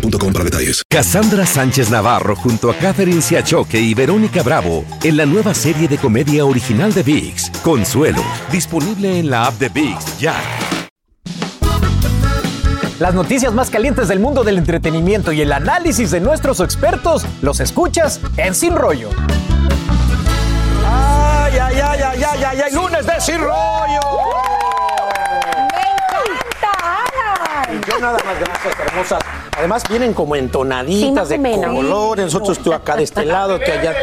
boostmobile.com para detalles. Cassandra Sánchez Navarro junto a Catherine Siachoque y Verónica Bravo en la nueva serie de comedia original de VIX, Consuelo, disponible en la app de VIX ya. Las noticias más calientes del mundo del entretenimiento y el análisis de nuestros expertos los escuchas en Sin Rollo. ¡Ay, ay, ay, ay, ay, ay! ay lunes de Sin Rollo! Nada más, gracias, hermosas. Además vienen como entonaditas de colores. Nosotros tú acá de este lado, tú allá.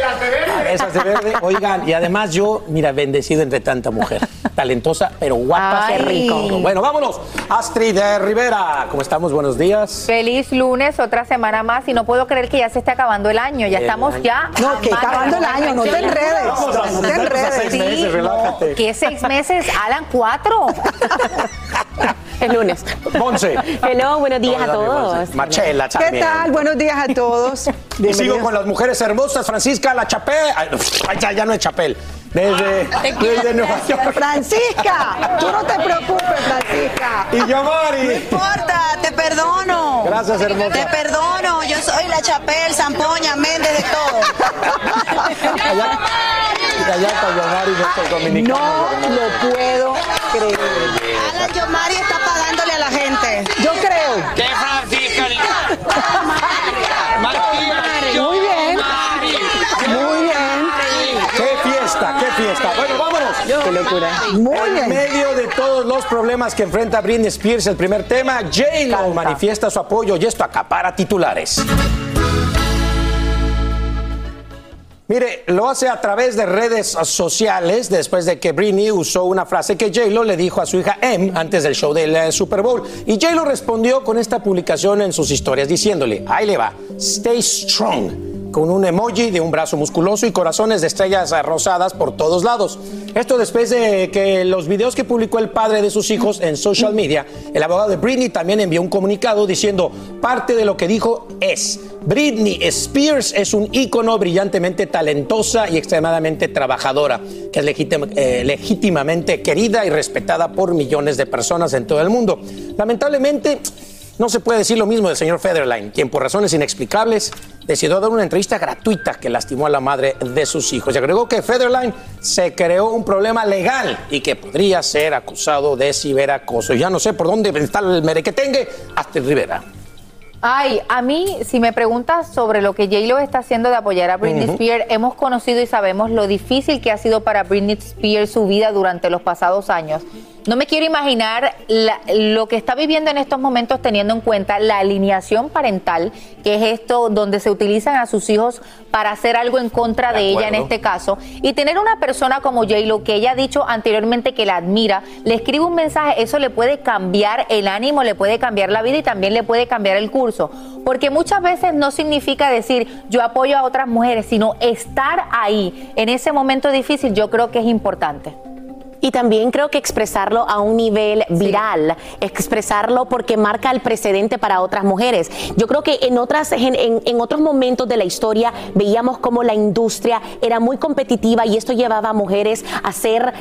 Esas de verde. Oigan, y además yo, mira, bendecido entre tanta mujer. Talentosa, pero guapa. Qué rico. Bueno, vámonos. Astrid de Rivera, ¿cómo estamos? Buenos días. Feliz lunes, otra semana más. Y no puedo creer que ya se esté acabando el año. Ya El estamos año. ya. No, que acabando el año, no te enredes. Vamos a No te enredes. seis meses, relájate. ¿Qué seis meses? Alan, cuatro. El lunes. Monse. Hello, buenos días a todos. Machela ¿Qué también. tal? Buenos días a todos. Y sigo con las mujeres hermosas, Francisca La Chapel. Ay, ya, ya no es Chapel. Desde, desde Nueva York. Francisca, tú no te preocupes, Francisca. Y yo, Mari. importa, te perdono. Gracias, hermosa. Te perdono, yo soy la Chapel, Zampoña, Méndez, de todo. Allá, allá está Yomari, No dominicanos. lo puedo creer. Alan Yomari está pagándole a la gente. Yo creo. De Francisca. Muy bien. Muy bien. ¡Qué fiesta, qué fiesta! Bueno, vámonos. Qué locura. Muy En bien. medio de todos los problemas que enfrenta Britney Spears, el primer tema, J-Lo manifiesta su apoyo y esto acapara titulares. Mire, lo hace a través de redes sociales después de que Britney usó una frase que J-Lo le dijo a su hija Em antes del show del eh, Super Bowl. Y J-Lo respondió con esta publicación en sus historias diciéndole, ahí le va, stay strong con un emoji de un brazo musculoso y corazones de estrellas rosadas por todos lados. Esto después de que los videos que publicó el padre de sus hijos en social media, el abogado de Britney también envió un comunicado diciendo, parte de lo que dijo es, Britney Spears es un ícono brillantemente talentosa y extremadamente trabajadora, que es legítima- eh, legítimamente querida y respetada por millones de personas en todo el mundo. Lamentablemente, no se puede decir lo mismo del señor Federline, quien por razones inexplicables decidió dar una entrevista gratuita que lastimó a la madre de sus hijos. Y agregó que Federline se creó un problema legal y que podría ser acusado de ciberacoso. Ya no sé por dónde está el merequetengue, hasta Rivera. Ay, a mí, si me preguntas sobre lo que J-Lo está haciendo de apoyar a Britney. Spears, hemos conocido y sabemos lo difícil que ha sido para Britney Spears su vida durante los pasados años. No me quiero imaginar la- lo que está viviendo en estos momentos teniendo en cuenta la alineación parental, que es esto donde se utilizan a sus hijos para hacer algo en contra de, De ella en este caso. Y tener una persona como J-Lo, que ella ha dicho anteriormente que la admira, le escribe un mensaje, eso le puede cambiar el ánimo, le puede cambiar la vida y también le puede cambiar el curso. Porque muchas veces no significa decir yo apoyo a otras mujeres, sino estar ahí en ese momento difícil, yo creo que es importante. Y también creo que expresarlo a un nivel viral, expresarlo porque marca el precedente para otras mujeres. Yo creo que en, otras, en, en- en otros momentos de la historia veíamos como la industria era muy competitiva y esto llevaba a mujeres a ser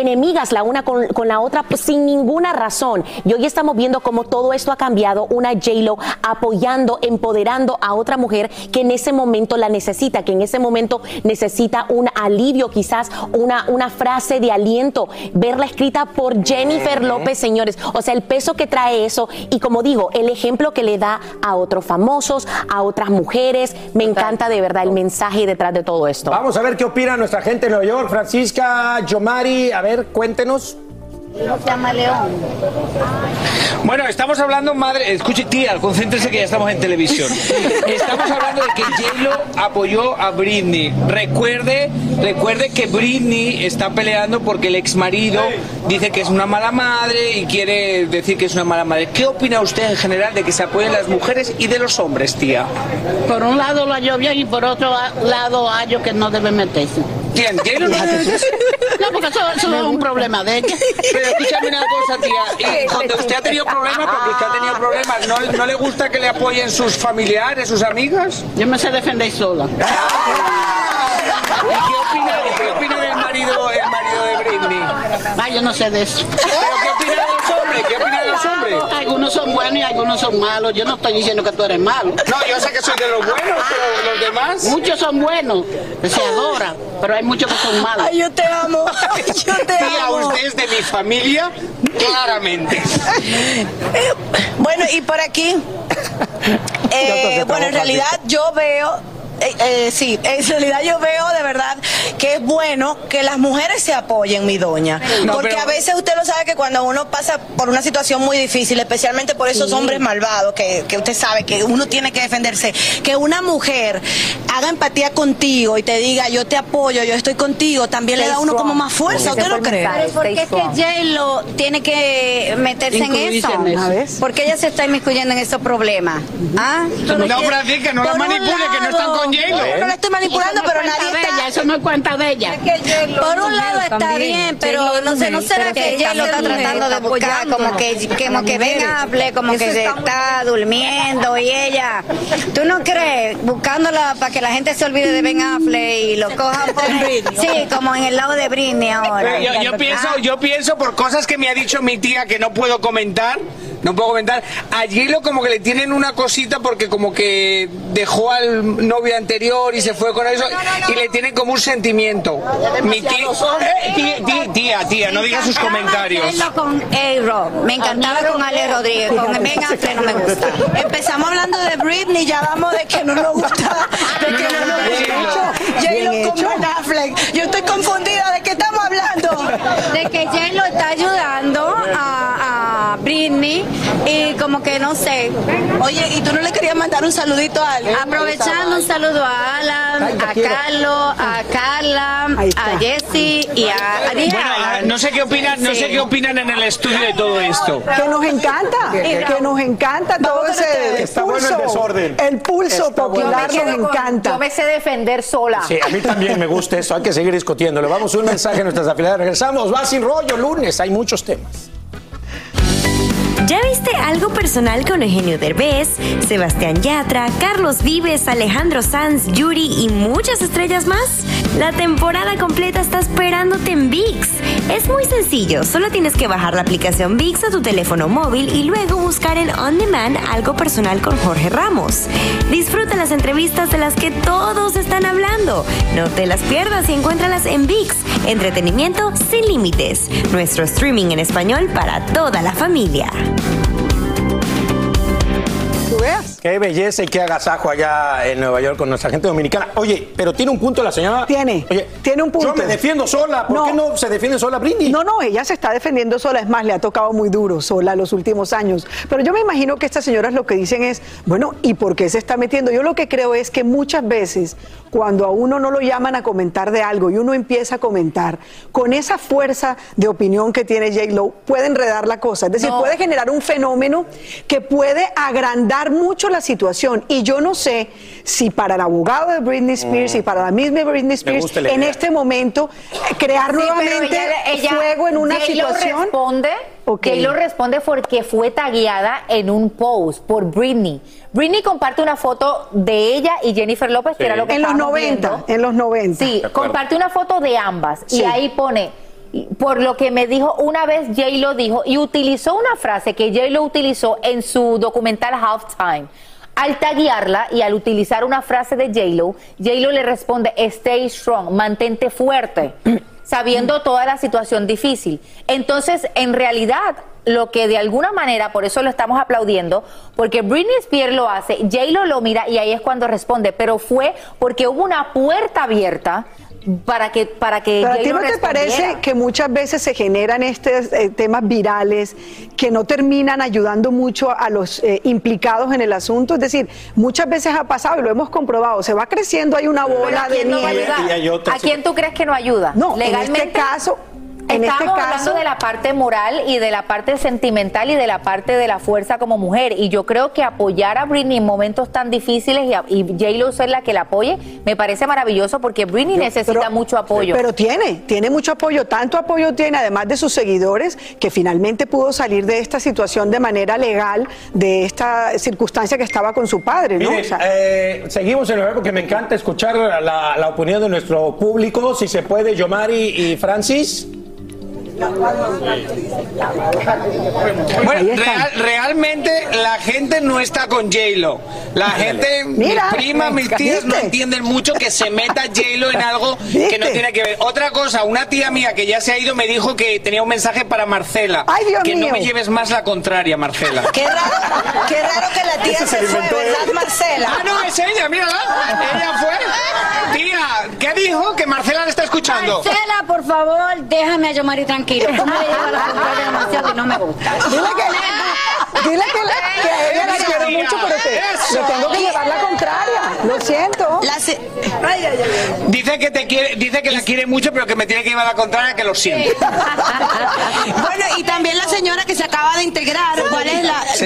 enemigas la una con, con la otra pues, sin ninguna razón. Y hoy estamos viendo cómo todo esto ha cambiado. Una J-Lo apoyando, empoderando a otra mujer que en ese momento la necesita, que en ese momento necesita un alivio, quizás una, una frase de aliento. Verla escrita por Jennifer López, señores. O sea, el peso que trae eso. Y como digo, el ejemplo que le da a otros famosos, a otras mujeres. Me encanta de verdad el mensaje detrás de todo esto. Vamos a ver qué opina nuestra gente en Nueva York. Francisca, Yomari, a ver, cuéntenos. No se llama León. Bueno, estamos hablando, madre, escuche, tía, concéntrese que ya estamos en televisión. Estamos hablando de que J-Lo apoyó a Britney. Recuerde, recuerde que Britney está peleando porque el ex marido dice que es una mala madre y quiere decir que es una mala madre. ¿Qué opina usted en general de que se apoyen las mujeres y de los hombres, tía? Por un lado lo hallo bien y por otro lado hallo que no debe meterse. ¿Quién? ¿J-Lo no porque eso, eso es un problema de ella. Pero escúchame una cosa, tía. Y cuando usted ha tenido problemas, porque usted ha tenido problemas, ¿no, ¿no le gusta que le apoyen sus familiares, sus amigas? Yo me sé defender sola. ¿Y qué opina, qué opina del marido, el marido de Britney? Ay, yo no sé de eso. ¿Pero qué opina de los hombres? ¿Qué opina de los hombres? Algunos son buenos y algunos son malos. Yo no estoy diciendo que tú eres malo. No, yo sé que soy de los buenos, pero los demás. Muchos son buenos, se adoran, pero hay muchos que son malos. Ay, yo te amo. Ay, yo te Tía, amo. usted es de mi familia, claramente. Bueno, y por aquí, eh, bueno, en realidad yo veo, eh, eh, sí, en realidad yo veo de verdad que es bueno que las mujeres se apoyen, mi doña. No, Porque pero- a veces usted lo sabe que cuando uno pasa por una situación muy difícil, especialmente por esos hombres malvados que, que usted sabe que uno tiene que defenderse, que una mujer haga empatía contigo y te diga yo te apoyo, yo estoy contigo, también le da a uno como más fuerza, ¿usted no cree? Pero ¿por qué es que J-Lo tiene que meterse en eso? en eso. A ver. ¿Por qué ella se está inmiscuyendo en esos problemas? ¿Ah? No, Francisca, no la manipule, que no están con J-Lo. No la estoy manipulando, pero nadie está... ella, eso no es cuenta de ella. Por un lado está bien, pero no sé, no será que ella lo está tratando de buscar como que como que Ben Affleck, como que se está durmiendo y ella, ¿tú no crees? Buscándola para que la gente se olvide de Ben Affleck y lo cojan por sí, como en el lado de Britney ahora. Yo, yo pienso, yo pienso por cosas que me ha dicho mi tía que no puedo comentar, no puedo comentar. A J-Lo como que le tienen una cosita porque como que dejó al novio anterior y se fue con eso y le tienen como un sentimiento. Mi tía, Eh, tía, tía, no diga sus comentarios. Con. Me encantaba con Ale Rodríguez, con Ben Affleck no me gusta. Empezamos hablando de Britney, ya vamos de que no nos gusta, de que no nos gusta. J-Lo con Ben Affleck. Yo estoy confundida, ¿de qué estamos hablando? de que J-Lo está ayudando Britney y como que no sé, Oye, ¿y tú no le querías mandar un saludito a alguien? aprovechando un saludo a Alan, a Carlos, a Carla, a Jesse y a, Bueno, no sé qué opinan, no sé qué opinan en el estudio de todo esto. Que nos encanta, que nos encanta todo ese. Está bueno el pulso, desorden. el pulso Está popular nos con- encanta. Yo me sé defender sola. Sí, a mí también me gusta eso. Hay que seguir discutiendo. Le vamos un mensaje a nuestras afiliadas. Regresamos. Va sin rollo lunes. Hay muchos temas. ¿Ya viste algo personal con Eugenio Derbez, Sebastián Yatra, Carlos Vives, Alejandro Sanz, Yuri y muchas estrellas más? La temporada completa está esperándote en VIX. Es muy sencillo, solo tienes que bajar la aplicación VIX a tu teléfono móvil y luego buscar en On Demand algo personal con Jorge Ramos. Disfruta las entrevistas de las que todos están hablando. No te las pierdas y encuéntralas en VIX. Entretenimiento sin límites. Nuestro streaming en español para toda la familia. Qué belleza y qué agasajo allá en Nueva York con nuestra gente dominicana. Oye, pero tiene un punto la señora. Tiene, Oye, tiene un punto. Yo me defiendo sola. ¿Por No. qué no se defiende sola Britney? No, no, ella se está defendiendo sola, es más, le ha tocado muy duro sola los últimos años. Pero yo me imagino que estas señoras lo que dicen es, bueno, ¿y por qué se está metiendo? Yo lo que creo es que muchas veces cuando a uno no lo llaman a comentar de algo y uno empieza a comentar, con esa fuerza de opinión que tiene J-Lo, puede enredar la cosa. Es decir, No. puede generar un fenómeno que puede agrandar mucho la situación. Y yo no sé si para el abogado de Britney Spears y para la misma Britney Spears, en este momento, eh, crear Sí, nuevamente ella- ella- fuego en una situación. responde, Ok. J-Lo responde porque fue tagueada en un post por Britney. Britney comparte una foto de ella y Jennifer López, que era lo que En los estábamos 90, viendo. en los 90. Sí, comparte una foto de ambas Sí. y ahí pone por lo que me dijo una vez J lo dijo y utilizó una frase que J lo utilizó en su documental Halftime. Al taguearla y al utilizar una frase de J-Lo, J-Lo le responde, stay strong, mantente fuerte, sabiendo toda la situación difícil. Entonces, en realidad, lo que de alguna manera, por eso lo estamos aplaudiendo, porque Britney Spears lo hace, J-Lo lo mira y ahí es cuando responde, pero fue porque hubo una puerta abierta para que para que ¿a ti no te parece que muchas veces se generan estos eh, temas virales que no terminan ayudando mucho a los eh, implicados en el asunto? Es decir, muchas veces ha pasado y lo hemos comprobado, se va creciendo, hay una bola de nieve. ¿A quién tú crees que no ayuda? No, legalmente. En este caso, en este Estamos caso, hablando de la parte moral y de la parte sentimental y de la parte de la fuerza como mujer. Y yo creo que apoyar a Britney en momentos tan difíciles y, a- y J-Lo ser la que la apoye, me parece maravilloso porque Britney necesita mucho apoyo. Pero tiene, tiene mucho apoyo, tanto apoyo tiene, además de sus seguidores, que finalmente pudo salir de esta situación de manera legal, de esta circunstancia que estaba con su padre, ¿no? Miren, O sea, eh, seguimos en el porque me encanta escuchar la, la opinión de nuestro público. Si se puede, Yomari y Francis. Bueno, real- realmente la gente no está con J-Lo. La gente, Mira, mis primas, mis tías no entienden mucho que se meta J-Lo en algo que no tiene que ver. Otra cosa, una tía mía que ya se ha ido me dijo que tenía un mensaje para Marcela. Ay, Dios que mío. no me lleves más la contraria, Marcela. Qué raro, qué raro que la tía se se fue. ¿verdad, Marcela? Ah, no, es ella, mírala. Ella fue. Tía, ¿qué dijo? Que Marcela le está escuchando. Marcela, por favor, déjame a Yomari tranquilo. Le la demasiado y no me gusta. dile que, dile que, que a ella la quiero mucho, pero te, eso. le tengo que llevar la contraria. Lo siento. La se- Dice que te quiere, dice que la quiere mucho, pero que me tiene que llevar la contraria, que lo siente. bueno, y también la señora que se acaba de integrar. ¿Cuál es la...?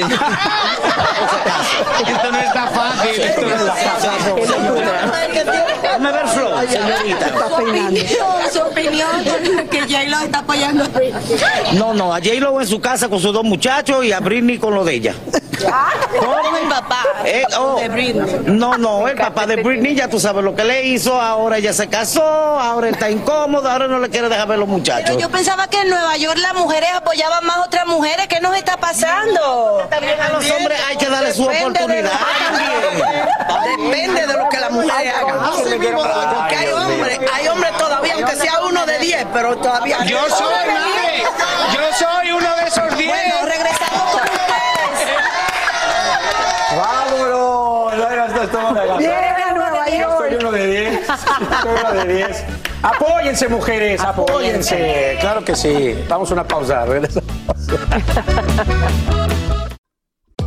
Esto no está fácil. Esto no está fácil. Déjame ver flow, señorita. Está peinando. Su opinión, que J-Lo está apoyando a Britney. No, no, a J-Lo en su casa con sus dos muchachos y a Britney con lo de ella. Como el papá Eh, oh, de Britney. No, no, el papá de Britney ya tú sabes lo que le hizo, ahora ella se casó, ahora está incómoda, ahora no le quiere dejar ver los muchachos. Pero yo pensaba que en Nueva York las mujeres apoyaban más a otras mujeres. ¿Qué nos está pasando? También a los hombres hay que darle su Depende oportunidad. Depende de lo que la mujer haga. Porque hay hombres, hay hombres todavía, aunque sea uno de diez, pero todavía. Yo soy madre. Yo soy uno de esos diez. Bueno, regresamos con ustedes. ¡Vámonos! Bueno, esto es todo de Viene a Nueva Soy York. uno de 10. Soy uno de 10. Apóyense, mujeres, apóyense. Claro que sí. Vamos a una pausa. regresamos.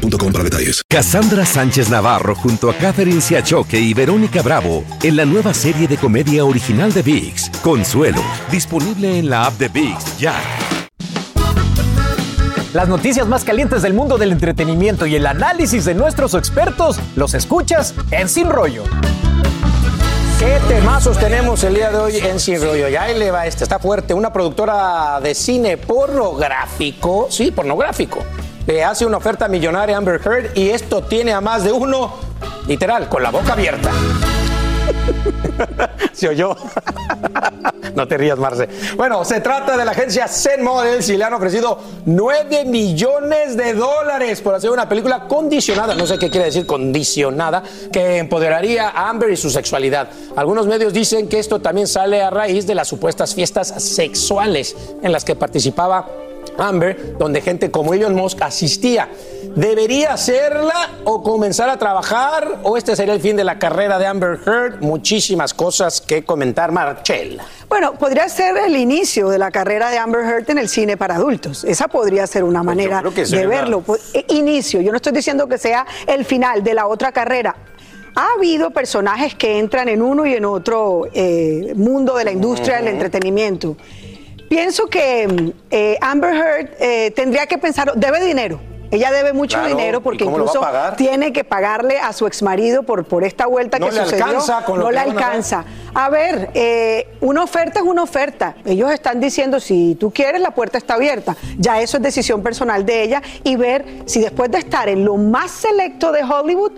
boostmobile.com para detalles. Cassandra Sánchez Navarro junto a Catherine Siachoque y Verónica Bravo en la nueva serie de comedia original de VIX, Consuelo, disponible en la app de VIX ya. Las noticias más calientes del mundo del entretenimiento y el análisis de nuestros expertos los escuchas en Sin Rollo. ¿Qué temazos tenemos el día de hoy en Sin Rollo? Ya ahí le va este, está fuerte. Una productora de cine pornográfico, sí, pornográfico, le hace una oferta millonaria a Amber Heard y esto tiene a más de uno, literal, con la boca abierta. ¿Se oyó? no te rías, Marce. Bueno, se trata de la agencia Zen Models y le han ofrecido 9 millones de dólares por hacer una película condicionada, no sé qué quiere decir condicionada, que empoderaría a Amber y su sexualidad. Algunos medios dicen que esto también sale a raíz de las supuestas fiestas sexuales en las que participaba Amber, donde gente como Elon Musk asistía. ¿Debería hacerla o comenzar a trabajar? ¿O este sería el fin de la carrera de Amber Heard? Muchísimas cosas que comentar, Marchella. Bueno, podría ser el inicio de la carrera de Amber Heard en el cine para adultos. Esa podría ser una manera creo que de una- verlo. Po- eh, Inicio, yo no estoy diciendo que sea el final de la otra carrera. Ha habido personajes que entran en uno y en otro eh, mundo de la industria del entretenimiento. Pienso que eh, Amber Heard eh, tendría que pensar, debe dinero. Ella debe mucho Claro, dinero ¿y porque incluso tiene que pagarle a su exmarido por, por esta vuelta No que le sucedió. alcanza con lo no que le alcanza. A ver, eh, una oferta es una oferta. Ellos están diciendo, si tú quieres, la puerta está abierta. Ya eso es decisión personal de ella y ver si después de estar en lo más selecto de Hollywood,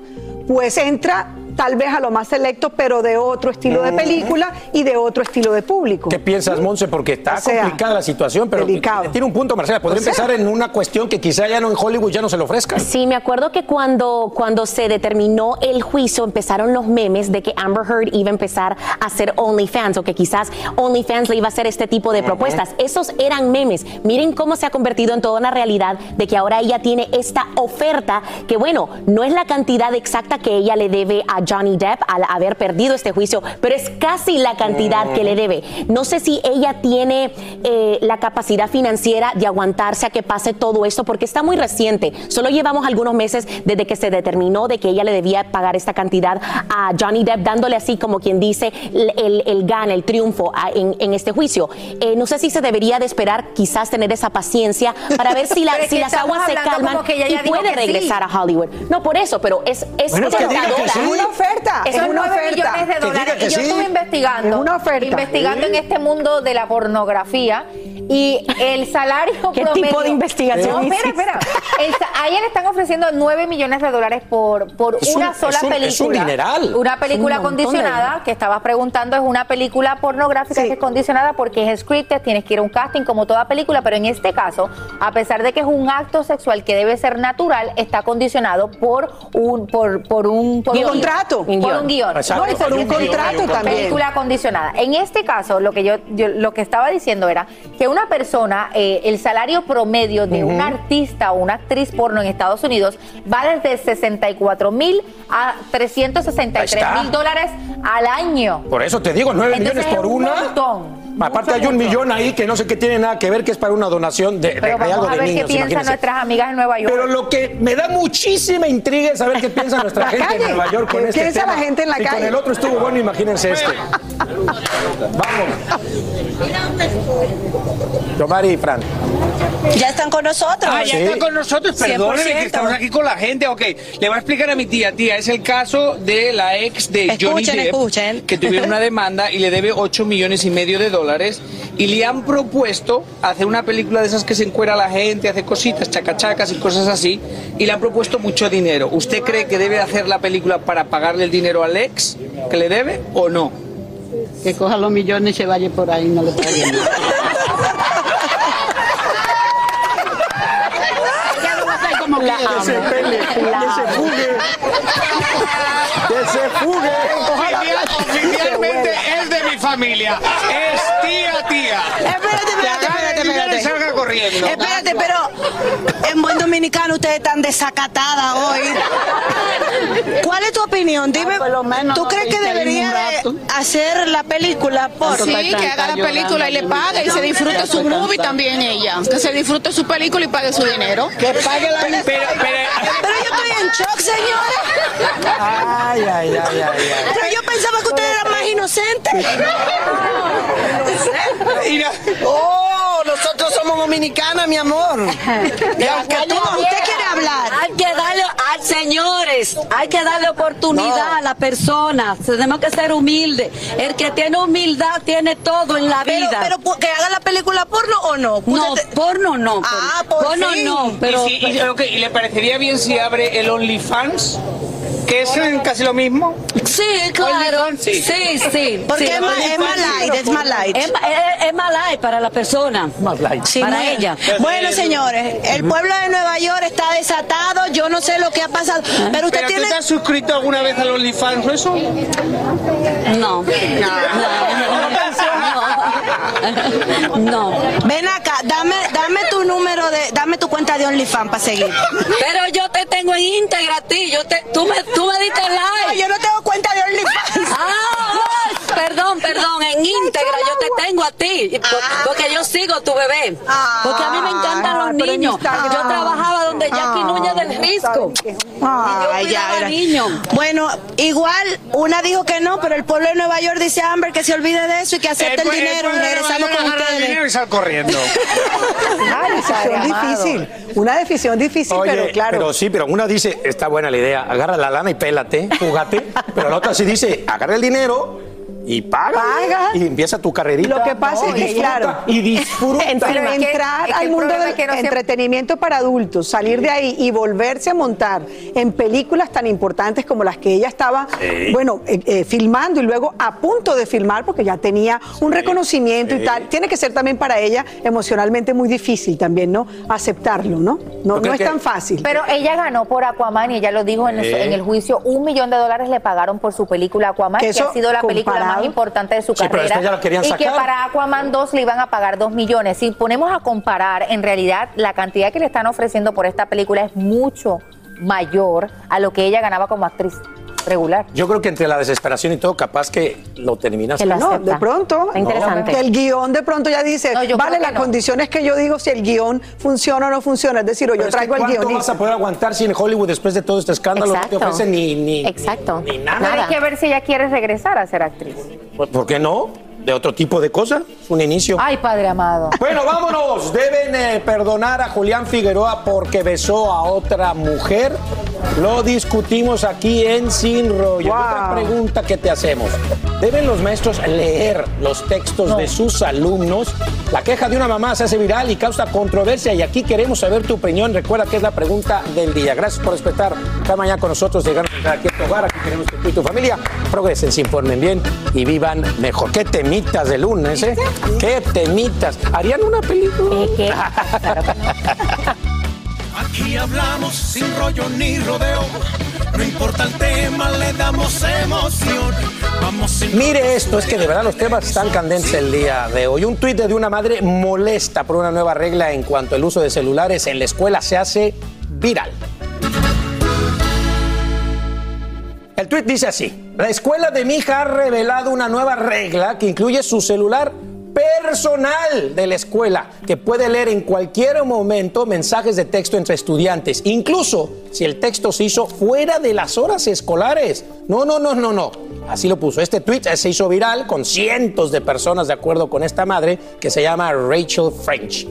pues entra tal vez a lo más selecto, pero de otro estilo de película y de otro estilo de público. ¿Qué piensas, Monse? Porque está O sea, complicada la situación, pero delicado. tiene un punto, Marcela. Podría O sea- empezar en una cuestión que quizá ya no en Hollywood ya no se lo ofrezcan. Sí, me acuerdo que cuando, cuando se determinó el juicio empezaron los memes de que Amber Heard iba a empezar a hacer OnlyFans o que quizás OnlyFans le iba a hacer este tipo de propuestas. Esos eran memes. Miren cómo se ha convertido en toda una realidad de que ahora ella tiene esta oferta que bueno, no es la cantidad exacta que ella le debe a Johnny Depp al haber perdido este juicio, pero es casi la cantidad que le debe. No sé si ella tiene eh, la capacidad financiera de aguantarse a que pase todo esto, porque está muy reciente. Solo llevamos algunos meses desde que se determinó de que ella le debía pagar esta cantidad a Johnny Depp, dándole así como quien dice el, el, el gana, el triunfo a- en, en este juicio. Eh, no sé si se debería de esperar quizás tener esa paciencia para ver si, la- si las aguas se calman como que ella y puede sí. regresar a Hollywood. No, por eso, pero es, es Bueno, que diga que tentadora. sí. Es una oferta. Eso es una 9 oferta. millones de Que dólares. que Y yo sí. estuve investigando, Es una oferta. investigando en este mundo de la pornografía y el salario ¿Qué promedio. tipo de investigación No, espera, espera. El a ella le están ofreciendo 9 millones de dólares por, por Es un- una sola es un- película. es un dineral. Una película un condicionada que estabas preguntando es una película pornográfica Sí. que es condicionada porque es scripted, tienes que ir a un casting como toda película, pero en este caso, a pesar de que es un acto sexual que debe ser natural, está condicionado por un por, por un por Un un contrato. Por un guion. Exacto. No, y por un contrato Una también. Película condicionada. En este caso, lo que yo, yo- lo que estaba diciendo era que una persona, eh, el salario promedio de un artista o una actriz porno en Estados Unidos va desde 64 mil a 363 Ahí está. mil dólares al año. Por eso te digo, 9 Entonces, millones por un una. montón. Aparte hay un millón ahí que no sé qué tiene nada que ver, que es para una donación de, de- Pero de algo vamos a de ver niños. qué piensan imagínense. nuestras amigas en Nueva York. Pero lo que me da muchísima intriga es saber qué piensa nuestra gente calle. en Nueva York con ¿Qué este piensa tema. la gente en la y con calle? el otro estuvo bueno, imagínense este. Vamos. Yomari y Fran. Ya están con nosotros. Ah, ya sí. está con nosotros, perdónenme que 100%. estamos aquí con la gente. Ok, le voy a explicar a mi tía. Tía, es el caso de la ex de Johnny Escuchen, Depp, escuchen. que tuvieron una demanda y le debe 8 millones y medio de dólares. Y le han propuesto hacer una película de esas que se encuera a la gente, hace cositas, chacachacas y cosas así. Y le han propuesto mucho dinero. ¿Usted cree que debe hacer la película para pagarle el dinero al ex que le debe o no? Que coja los millones y se vaya por ahí, no le pague nada. Ya lo va a hacer como quiera. Que se pele, que se fugue. Que se fugue. Oficialmente es de mi familia. Es tía, tía. Espérate, espérate, espérate, espérate. salga corriendo. Espérate, pero en buen dominicano ustedes están desacatada hoy. ¿Cuál es tu opinión? Dime, Ah, por lo menos ¿tú no crees que debería hacer la película por Sí, que haga la película y le pague y se disfrute su movie también ella. Que se disfrute su película y pague su dinero. que pague la Pero, pero, Pero yo estoy en shock, señora. Ay, ay, ay, ay, ay. Pero yo pensaba que ustedes eran más inocentes. Oh, nosotros somos dominicanas, mi amor. Y aunque tú, usted quiere hablar. Hay que darle, a, señores, hay que darle oportunidad a la persona. Tenemos que ser humildes. El que tiene humildad tiene todo en la Pero, vida. pero que haga la película porno o no. no, Usted porno no. Ah, por porno fin. no, pero y, si- y- ok, ¿y le parecería bien si abre el OnlyFans? Que es casi lo mismo. Sí, claro. Sí. Sí, sí. Porque sí. es más, es más light, es más light. Es, es- es más light para la persona. Más light. Sí, para ella. Bueno, señores, el pueblo de Nueva York está desatado. Yo no sé lo que ha pasado, pero usted ¿Pero tú tiene. te has suscrito alguna vez al OnlyFans o eso? No. No. No. Ven acá, dame, dame tu número de, dame tu cuenta de OnlyFans para seguir. Pero yo te tengo en íntegra a ti. Yo te, tú, me, tú me diste No, like. yo no tengo cuenta de OnlyFans. Ah, en íntegra yo te tengo a ti, por- porque yo sigo tu bebé. Porque a mí me encantan los pero niños. Yo trabajaba donde Jackie Núñez del Risco. Y yo ya, niños. Bueno, igual una dijo que no, pero el pueblo de Nueva York dice a Amber que se olvide de eso y que acepte el, pues, dinero. pueblo de Regresamos Nueva con York agarra el dinero y sal corriendo. Una decisión difícil. Una decisión difícil, Oye, pero claro. sí, pero una dice, está buena la idea, agarra la lana y pélate, jugate, pero la otra sí dice, agarra el dinero y paga. Paga. Y empieza tu carrerita. Lo que pasa No, es que, claro, Y disfruta. Entrar es que al mundo del es que no se- entretenimiento para adultos, salir de ahí y volverse a montar en películas tan importantes como las que ella estaba, Sí. bueno, eh, eh, filmando y luego a punto de filmar porque ya tenía un reconocimiento y tal. Tiene que ser también para ella emocionalmente muy difícil también, ¿no? Aceptarlo, ¿no? No, no es que- tan fácil. Pero ella ganó por Aquaman y ella lo dijo en, el, Sí. en el juicio, un millón de dólares le pagaron por su película Aquaman, Que que, ha sido la película comparado- más importante de su Sí, pero carrera. esta ya querían y que para Aquaman 2 le iban a pagar dos millones. Si ponemos a comparar, en realidad la cantidad que le están ofreciendo por esta película es mucho mayor a lo que ella ganaba como actriz regular. Yo creo que entre la desesperación y todo, capaz que lo terminas. Que lo No, acepta. de pronto. Está interesante. Que el guion de pronto ya dice, No, vale las no. condiciones que yo digo si el guion funciona o no funciona. Es decir, o yo traigo al ¿Cuánto guionista. vas a poder aguantar si en Hollywood después de todo este escándalo no te Exacto. ofrecen ni, ni, Exacto. ni nada? Pero hay que ver si ella quiere regresar a ser actriz. ¿Por- ¿Por qué no? De otro tipo de cosas. Un inicio. Ay, padre amado. Bueno, vámonos. Deben eh, perdonar a Julián Figueroa porque besó a otra mujer. Lo discutimos aquí en Sin Rollo. Y Otra pregunta que te hacemos. ¿Deben los maestros leer los textos de sus alumnos? La queja de una mamá se hace viral y causa controversia y aquí queremos saber tu opinión. Recuerda que es la pregunta del día. Gracias por respetar cada mañana con nosotros. Entrar aquí a tu hogar. Aquí queremos que tú y tu familia progresen, se informen bien y vivan mejor. ¿Qué temitas de lunes, eh? ¿Qué temitas? ¿Harían una película? Aquí hablamos sin rollo ni rodeo. No importa el tema, le damos emoción. Vamos Mire esto, es que de verdad los temas están candentes el día de hoy. Un tuit de una madre molesta por una nueva regla en cuanto al uso de celulares en la escuela se hace viral. El tuit dice así, la escuela de mi hija ha revelado una nueva regla que incluye su celular personal de la escuela, que puede leer en cualquier momento mensajes de texto entre estudiantes, incluso si el texto se hizo fuera de las horas escolares. No, no, no, no, no. Así lo puso. Este tweet se hizo viral con cientos de personas de acuerdo con esta madre que se llama Rachel French.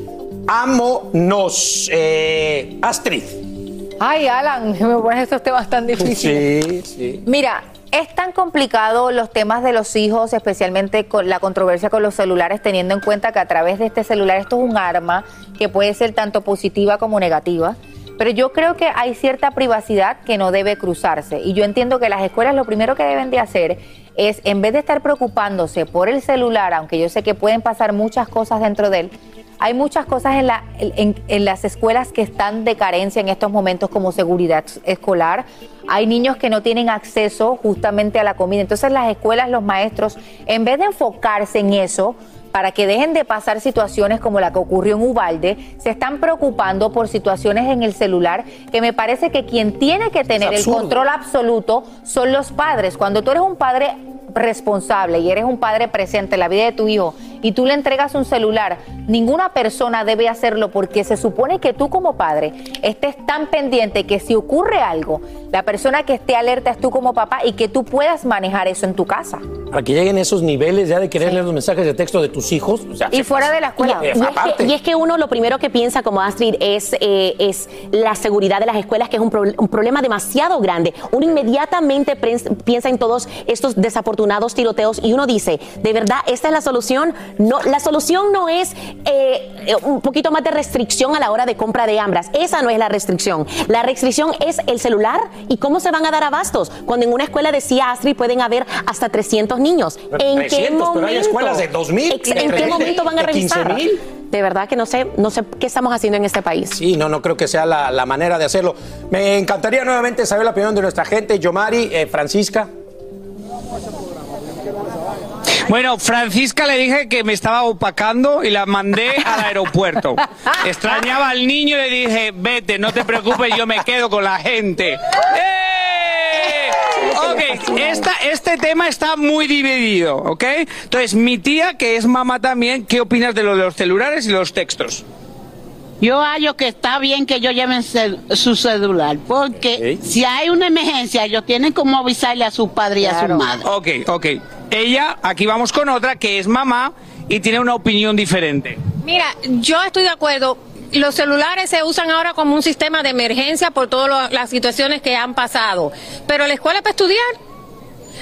Ámonos, eh, Astrid. Ay, Alan, me pones estos temas tan difíciles. Sí, sí. Mira, es tan complicado los temas de los hijos, especialmente con la controversia con los celulares, teniendo en cuenta que a través de este celular esto es un arma que puede ser tanto positiva como negativa. Pero yo creo que hay cierta privacidad que no debe cruzarse. Y yo entiendo que las escuelas lo primero que deben de hacer es, en vez de estar preocupándose por el celular, aunque yo sé que pueden pasar muchas cosas dentro de él, hay muchas cosas en, la- en- en las escuelas que están de carencia en estos momentos como seguridad escolar. Hay niños que no tienen acceso justamente a la comida. Entonces las escuelas, los maestros, en vez de enfocarse en eso, para que dejen de pasar situaciones como la que ocurrió en Ubalde, se están preocupando por situaciones en el celular que me parece que quien tiene que tener el control absoluto son los padres. Cuando tú eres un padre responsable y eres un padre presente en la vida de tu hijo y tú le entregas un celular, ninguna persona debe hacerlo porque se supone que tú como padre estés tan pendiente que si ocurre algo, la persona que esté alerta es tú como papá y que tú puedas manejar eso en tu casa. Para que lleguen esos niveles ya de querer leer los mensajes de texto de tus hijos. o sea, Y fuera de la escuela. Y es, que, y es que uno lo primero que piensa como Astrid es, eh, es la seguridad de las escuelas, que es un, pro- un problema demasiado grande. Uno inmediatamente piensa en todos estos desafortunados tiroteos y uno dice, ¿de verdad esta es la solución? No, la solución no es eh, eh, un poquito más de restricción a la hora de compra de hambras. Esa no es la restricción. La restricción es el celular y cómo se van a dar abastos. Cuando en una escuela decía Astrid pueden haber hasta 300 niños. ¿En qué 300, momento? pero hay escuelas de 2.000, Ex- de ¿En qué 3.000, momento van a revisar? 15.000. De verdad que no sé, no sé qué estamos haciendo en este país. Sí, no, no creo que sea la, la manera de hacerlo. Me encantaría nuevamente saber la opinión de nuestra gente. Yomari, eh, Francisca. Bueno, Francisca le dije que me estaba opacando y la mandé al aeropuerto. Extrañaba al niño y le dije, vete, no te preocupes, yo me quedo con la gente. ¡Eh! Ok, esta, este tema está muy dividido, ¿ok? Entonces, mi tía, que es mamá también, ¿qué opinas de lo de los celulares y los textos? Yo hallo que está bien que ellos lleven cel- su celular, porque si hay una emergencia, ellos tienen como avisarle a su padre y a su madre. Ok, ok. Ella, aquí vamos con otra, que es mamá y tiene una opinión diferente. Mira, yo estoy de acuerdo. Los celulares se usan ahora como un sistema de emergencia por todas las situaciones que han pasado. Pero la escuela es para estudiar.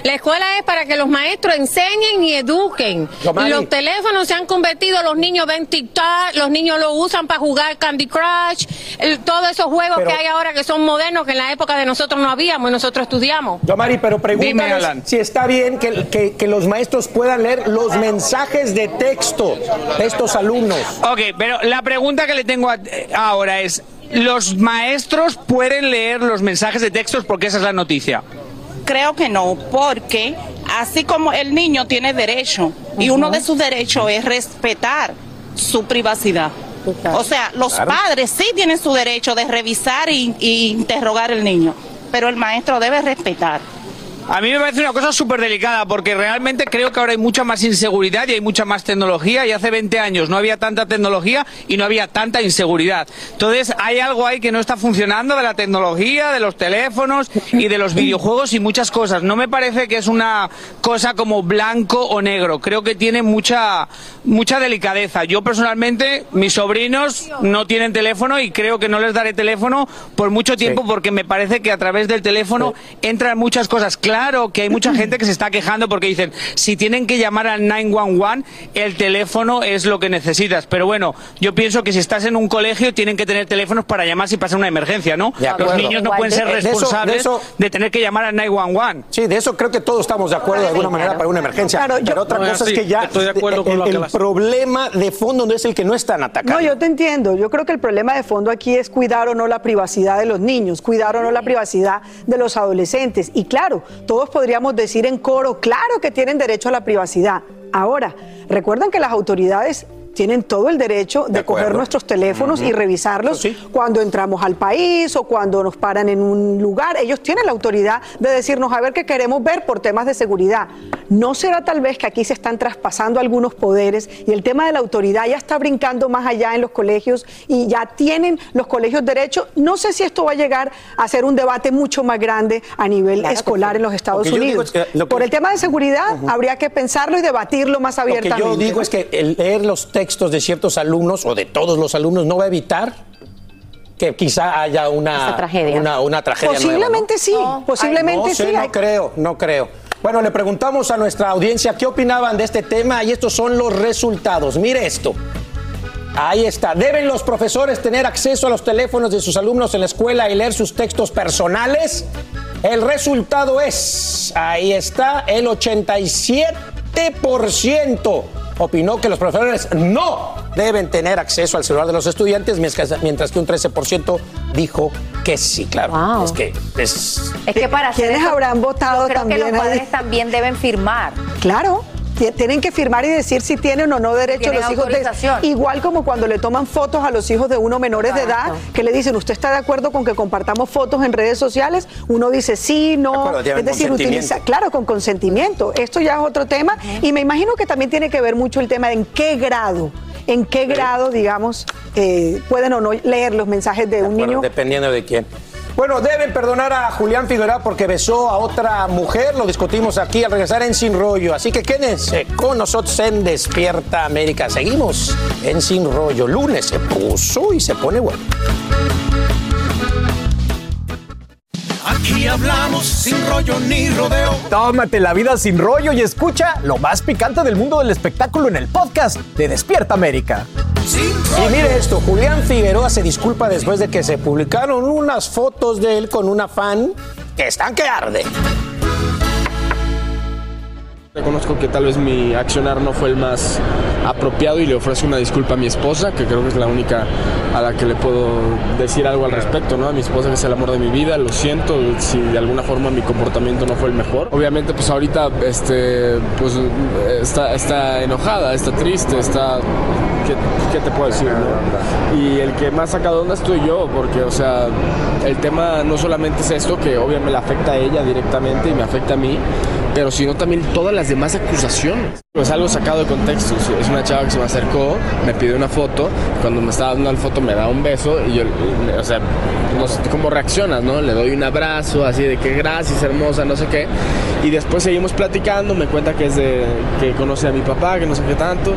La escuela es para que los maestros enseñen y eduquen. Yomari. Los teléfonos se han convertido, los niños ven TikTok, los niños lo usan para jugar Candy Crush, el- todos esos juegos Pero- que hay ahora que son modernos, que en la época de nosotros no habíamos y nosotros estudiamos. Yo, Mari, pero Alan. si está bien que, que- que los maestros puedan leer los mensajes de texto de estos alumnos. Ok, pero la pregunta que le tengo a- eh, ahora es, ¿los maestros pueden leer los mensajes de textos? Porque esa es la noticia. Creo que no, porque así como el niño tiene derecho y uno de sus derechos es respetar su privacidad. O sea, los Claro. padres sí tienen su derecho de revisar y interrogar al niño, pero el maestro debe respetar. A mí me parece una cosa súper delicada porque realmente creo que ahora hay mucha más inseguridad y hay mucha más tecnología y hace 20 años no había tanta tecnología y no había tanta inseguridad. Entonces hay algo ahí que no está funcionando de la tecnología, de los teléfonos y de los videojuegos y muchas cosas. No me parece que es una cosa como blanco o negro. Creo que tiene mucha, mucha delicadeza. Yo personalmente, mis sobrinos no tienen teléfono y creo que no les daré teléfono por mucho tiempo porque me parece que a través del teléfono entran muchas cosas. Claro que hay mucha gente que se está quejando porque dicen, si tienen que llamar al 911, el teléfono es lo que necesitas. Pero bueno, yo pienso que si estás en un colegio tienen que tener teléfonos para llamar si pasa una emergencia, ¿no? De Los niños no pueden ser De- de eso- de responsables tener que llamar al 911. Sí, de eso creo que todos estamos de acuerdo de alguna manera para una emergencia. Claro, yo- Pero otra No, cosa sí, es que ya estoy de acuerdo con el, lo que el las- problema de fondo no es el que no están atacando. No, yo te entiendo. Yo creo que el problema de fondo aquí es cuidar o no la privacidad de los niños, cuidar o no la privacidad de los adolescentes. Y claro, todos podríamos decir en coro, claro que tienen derecho a la privacidad. Ahora, recuerden que las autoridades tienen todo el derecho de, coger nuestros teléfonos y revisarlos cuando entramos al país o cuando nos paran en un lugar. Ellos tienen la autoridad de decirnos a ver qué queremos ver por temas de seguridad. ¿No será tal vez que aquí se están traspasando algunos poderes y el tema de la autoridad ya está brincando más allá en los colegios y ya tienen los colegios derecho? No sé si esto va a llegar a ser un debate mucho más grande a nivel Claro escolar en los Estados Lo Unidos. es que lo que- Por el tema de seguridad habría que pensarlo y debatirlo más Lo que abiertamente. yo digo es que el leer los textos de ciertos alumnos o de todos los alumnos no va a evitar que quizá haya una tragedia. Una, una tragedia nueva, ¿no? Posiblemente sí, posiblemente no sé, sí. no Hay- creo, no creo. Bueno, le preguntamos a nuestra audiencia qué opinaban de este tema y estos son los resultados. Mire esto. Ahí está. ¿Deben los profesores tener acceso a los teléfonos de sus alumnos en la escuela y leer sus textos personales? El resultado es, ahí está, el 87% opinó que los profesores no deben tener acceso al celular de los estudiantes, mientras mientras que un 13% dijo que sí, claro. Es que es... Es que para hacer ¿Quiénes eso, habrán votado yo creo también que los ahí? padres también deben firmar. Claro. Ti- Tienen que firmar y decir si tienen o no derecho los hijos de igual como cuando le toman fotos a los hijos de uno menores de edad que le dicen usted está de acuerdo con que compartamos fotos en redes sociales uno dice sí no acuerdo, es decir utiliza claro con consentimiento. Esto ya es otro tema. Y me imagino que también tiene que ver mucho el tema de en qué grado en qué grado digamos eh, pueden o no leer los mensajes de un Bueno, niño. dependiendo de quién. Bueno, deben perdonar a Julián Figueroa porque besó a otra mujer. Lo discutimos aquí al regresar en Sin Rollo. Así que quédense con nosotros en Despierta América. Seguimos en Sin Rollo. Lunes se puso y se pone bueno. Aquí hablamos sin rollo ni rodeo. Tómate la vida sin rollo y escucha lo más picante del mundo del espectáculo en el podcast de Despierta América. Y mire esto, Julián Figueroa se disculpa después de que se publicaron unas fotos de él con una fan que están que arde. Reconozco que tal vez mi accionar no fue el más apropiado y le ofrezco una disculpa a mi esposa, que creo que es la única a la que le puedo decir algo al respecto, ¿no? A mi esposa que es el amor de mi vida, lo siento si de alguna forma mi comportamiento no fue el mejor. Obviamente pues ahorita este pues está, está enojada, está triste, está ¿qué, qué te puedo decir? no? Y el que más saca de onda estoy yo, porque o sea, el tema no solamente es esto que obviamente le afecta a ella directamente y me afecta a mí, pero sino también todas las demás acusaciones. Es algo sacado de contexto. Es una chava que se me acercó, me pidió una foto, cuando me estaba dando la foto me da un beso y yo, o sea, no sé cómo reaccionas, ¿no? Le doy un abrazo, así de que gracias, hermosa, no sé qué. Y después seguimos platicando, me cuenta que es de, que conoce a mi papá, que no sé qué tanto,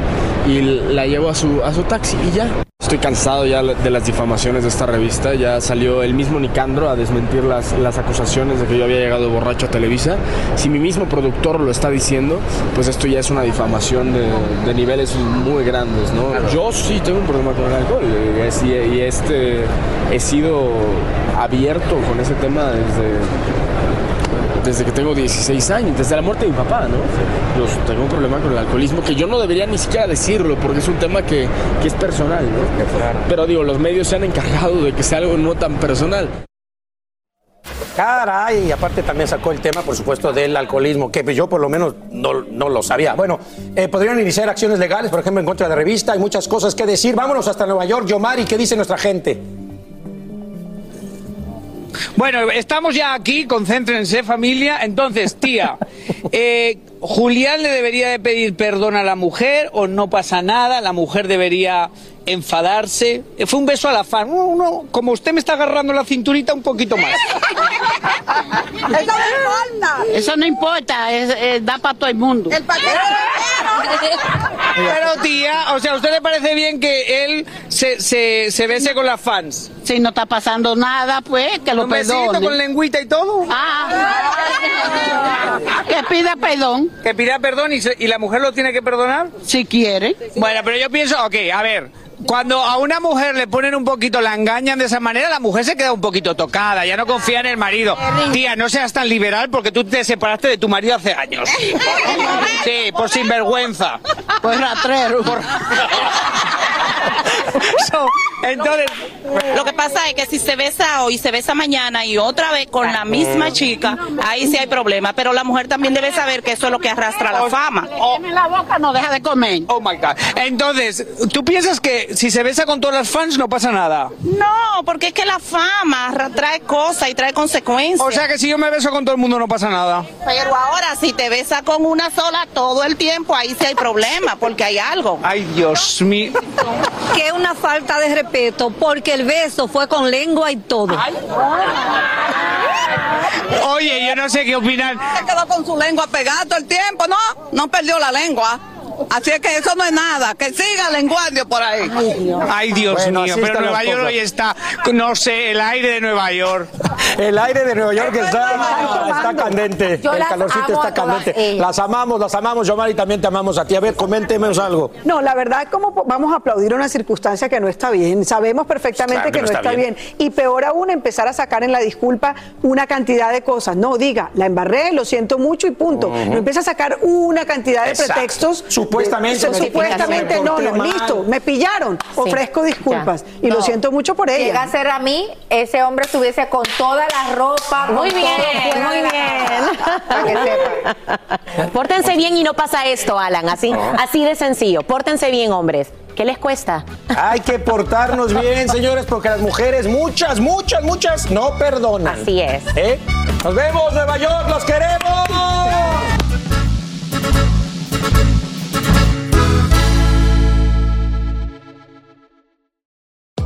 y la llevo a su, a su taxi y ya. Estoy cansado ya de las difamaciones de esta revista. Ya salió el mismo Nicandro a desmentir las, las acusaciones de que yo había llegado borracho a Televisa. Si mi mismo productor lo está diciendo, pues esto ya es una difamación de, de niveles muy grandes, ¿no? Yo sí tengo un problema con el alcohol y, es- y- y este he sido abierto con ese tema desde desde que tengo 16 años, desde la muerte de mi papá, ¿no? Yo tengo un problema con el alcoholismo que yo no debería ni siquiera decirlo porque es un tema que, que es personal, ¿no? Pero digo, los medios se han encargado de que sea algo no tan personal. Caray, y aparte también sacó el tema, por supuesto, del alcoholismo, que yo por lo menos no, no lo sabía. Bueno, eh, podrían iniciar acciones legales, por ejemplo, en contra de revista, hay muchas cosas que decir. Vámonos hasta Nueva York. Yomari, ¿qué dice nuestra gente? Bueno, estamos ya aquí, concéntrense familia. Entonces, tía, eh, ¿Julián le debería de pedir perdón a la mujer o no pasa nada? ¿La mujer debería enfadarse? Eh, Fue un beso a la fan. No, no, como usted me está agarrando la cinturita un poquito más. Eso no importa, es- es- da para todo el mundo. Pero tía, o sea, ¿a usted le parece bien que él se, se, se bese con las fans? Si no está pasando nada, pues que lo ¿Un besito perdone. con lengüita y todo? Ah, que pida perdón. Que pida perdón y, se- y la mujer lo tiene que perdonar. Si quiere. Bueno, pero yo pienso, ok, a ver, cuando a una mujer le ponen un poquito, la engañan de esa manera, la mujer se queda un poquito tocada, ya no confía en el marido. Tía, no seas tan liberal porque tú te separaste de tu marido hace años. Sí, por sinvergüenza. Pues ratrero. So, entonces, Lo que pasa es que si se besa hoy, se besa mañana y otra vez con la misma chica, ahí sí hay problema. Pero la mujer también debe saber que eso es lo que arrastra la fama. En la boca no deja de comer. oh my God. Entonces, ¿tú piensas que si se besa con todas las fans no pasa nada? No, porque es que la fama ra- trae cosas y trae consecuencias. O sea que si yo me beso con todo el mundo no pasa nada. Pero ahora, si te besa con una sola todo el tiempo, ahí sí hay problema, porque hay algo. Ay, Dios mío. Que una falta de respeto porque el beso fue con lengua y todo. Oye, yo no sé qué opinan. Se quedó con su lengua pegada todo el tiempo, ¿no? No perdió la lengua. Así es que eso no es nada. Que siga lenguadio por ahí. Ay, Dios Bueno, mío, pero Nueva York hoy está, no sé, el aire de Nueva York. El aire de Nueva York está, está candente. Yo el calorcito está candente. ellas. Las amamos, las amamos. Yomari, también te amamos a ti. A ver, coméntenos algo. No, la verdad, ¿cómo po- vamos a aplaudir una circunstancia que no está bien? Sabemos perfectamente Claro que que no no está está bien. Y peor aún, empezar a sacar en la disculpa una cantidad de cosas. No, diga, la embarré, lo siento mucho y punto. Ujú. No empieza a sacar una cantidad de Exacto. pretextos. Supuestamente De- supuestamente, me no, porté no, mal. listo, me pillaron. Ofrezco disculpas. Y lo siento mucho por ella. Llega a ser a mí, ese hombre estuviese con toda la ropa. Muy bien, muy bien. casa, Para que sepan. Pórtense bien y no pasa esto, Alan. Así, así de sencillo. Pórtense bien, hombres. ¿Qué les cuesta? Hay que portarnos bien, señores, porque las mujeres, muchas, muchas, muchas, no perdonan. Así es. ¿Eh? Nos vemos, Nueva York, los queremos.